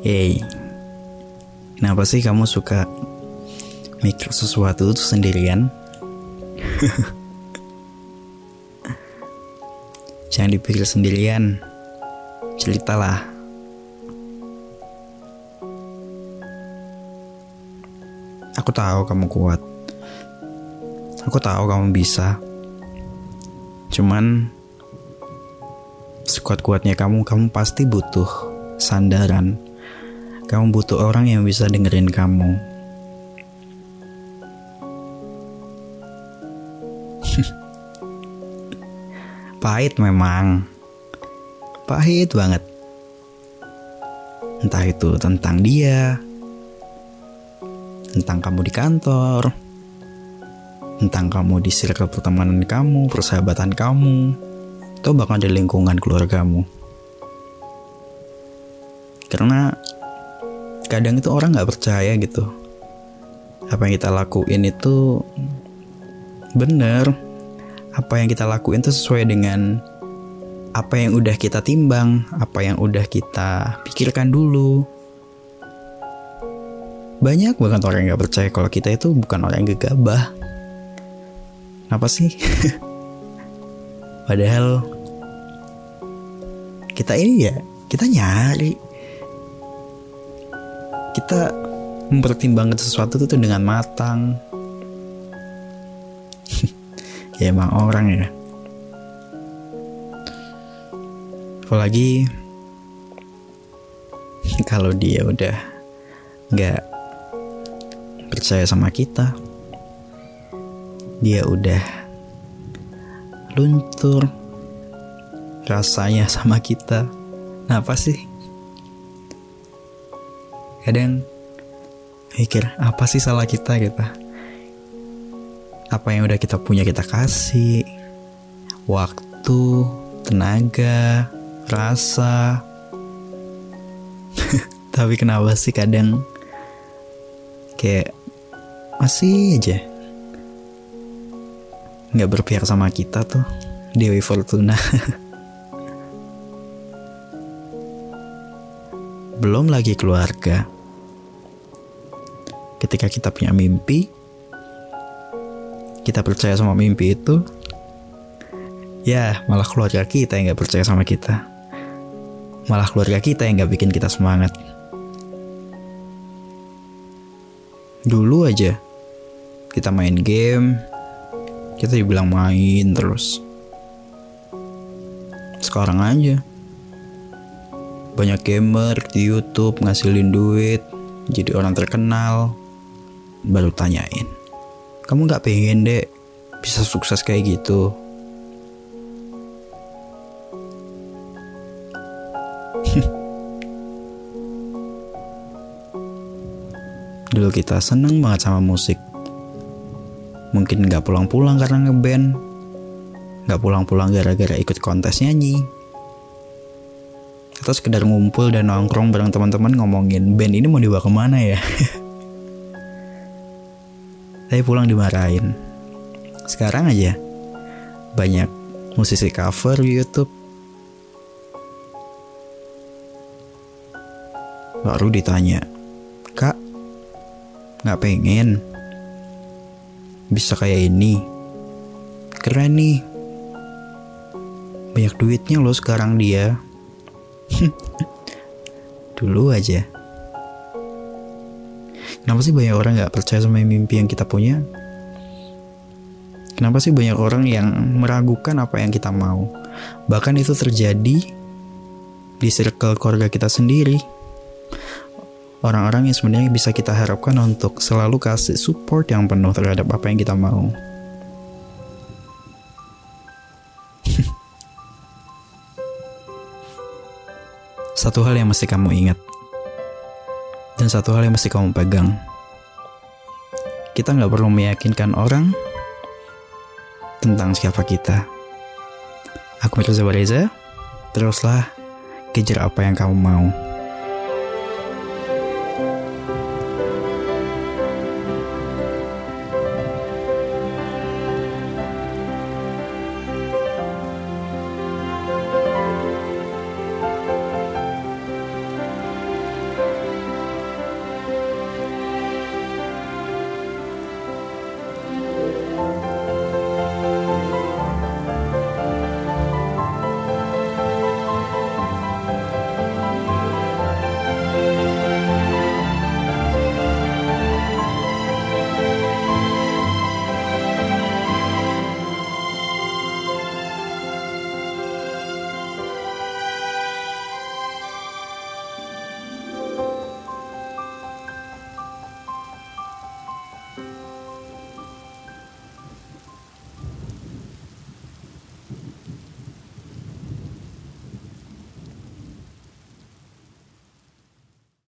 Hey, kenapa sih kamu suka mikir sesuatu itu sendirian? Jangan dipikir sendirian, ceritalah. Aku tahu kamu kuat. Aku tahu kamu bisa. Cuman sekuat-kuatnya kamu, kamu pasti butuh sandaran kamu butuh orang yang bisa dengerin kamu. Pahit memang. Pahit banget. Entah itu tentang dia, tentang kamu di kantor, tentang kamu di circle pertemanan kamu, persahabatan kamu, atau bahkan di lingkungan keluargamu. Karena kadang itu orang nggak percaya gitu. Apa yang kita lakuin itu bener. Apa yang kita lakuin itu sesuai dengan apa yang udah kita timbang apa yang udah kita pikirkan dulu. Banyak banget orang yang gak percaya kalau kita itu bukan orang yang gegabah. Apa sih? Padahal kita ini ya kita nyari kita mempertimbangkan sesuatu itu dengan matang. Ya emang orang ya. Apalagi kalau dia udah nggak percaya sama kita dia udah luntur rasanya sama kita. Nah apa sih kadang mikir apa sih salah kita? gitu. Apa yang udah kita punya kita kasih. Waktu tenaga rasa. Tapi kenapa sih kadang kayak masih aja nggak berpihak sama kita tuh Dewi Fortuna belum lagi keluarga. Ketika kita punya mimpi, kita percaya sama mimpi itu, ya malah keluarga kita yang gak percaya sama kita. Malah keluarga kita yang gak bikin kita semangat. Dulu aja, kita main game, kita dibilang main terus. Sekarang aja, banyak gamer di YouTube ngasilin duit jadi orang terkenal baru tanyain kamu nggak pengen dek bisa sukses kayak gitu? Dulu kita seneng banget sama musik. Mungkin nggak pulang-pulang karena ngeband. Nggak pulang-pulang gara-gara ikut kontes nyanyi. Kita sekedar ngumpul dan nongkrong bareng teman-teman ngomongin band ini mau dibawa ke mana ya tapi pulang dimarahin. Sekarang aja banyak musisi cover di YouTube. Baru ditanya kak nggak pengen? Bisa kayak ini? Keren nih. Banyak duitnya loh sekarang dia. Dulu aja. Kenapa sih banyak orang gak percaya sama mimpi yang kita punya? Kenapa sih banyak orang yang meragukan apa yang kita mau? Bahkan itu terjadi di circle keluarga kita sendiri. Orang-orang yang sebenarnya bisa kita harapkan untuk selalu kasih support yang penuh terhadap apa yang kita mau. Satu hal yang mesti kamu ingat. Dan satu hal yang mesti kamu pegang. Kita nggak perlu meyakinkan orang tentang siapa kita. Aku Mirza Reza, teruslah kejar apa yang kamu mau.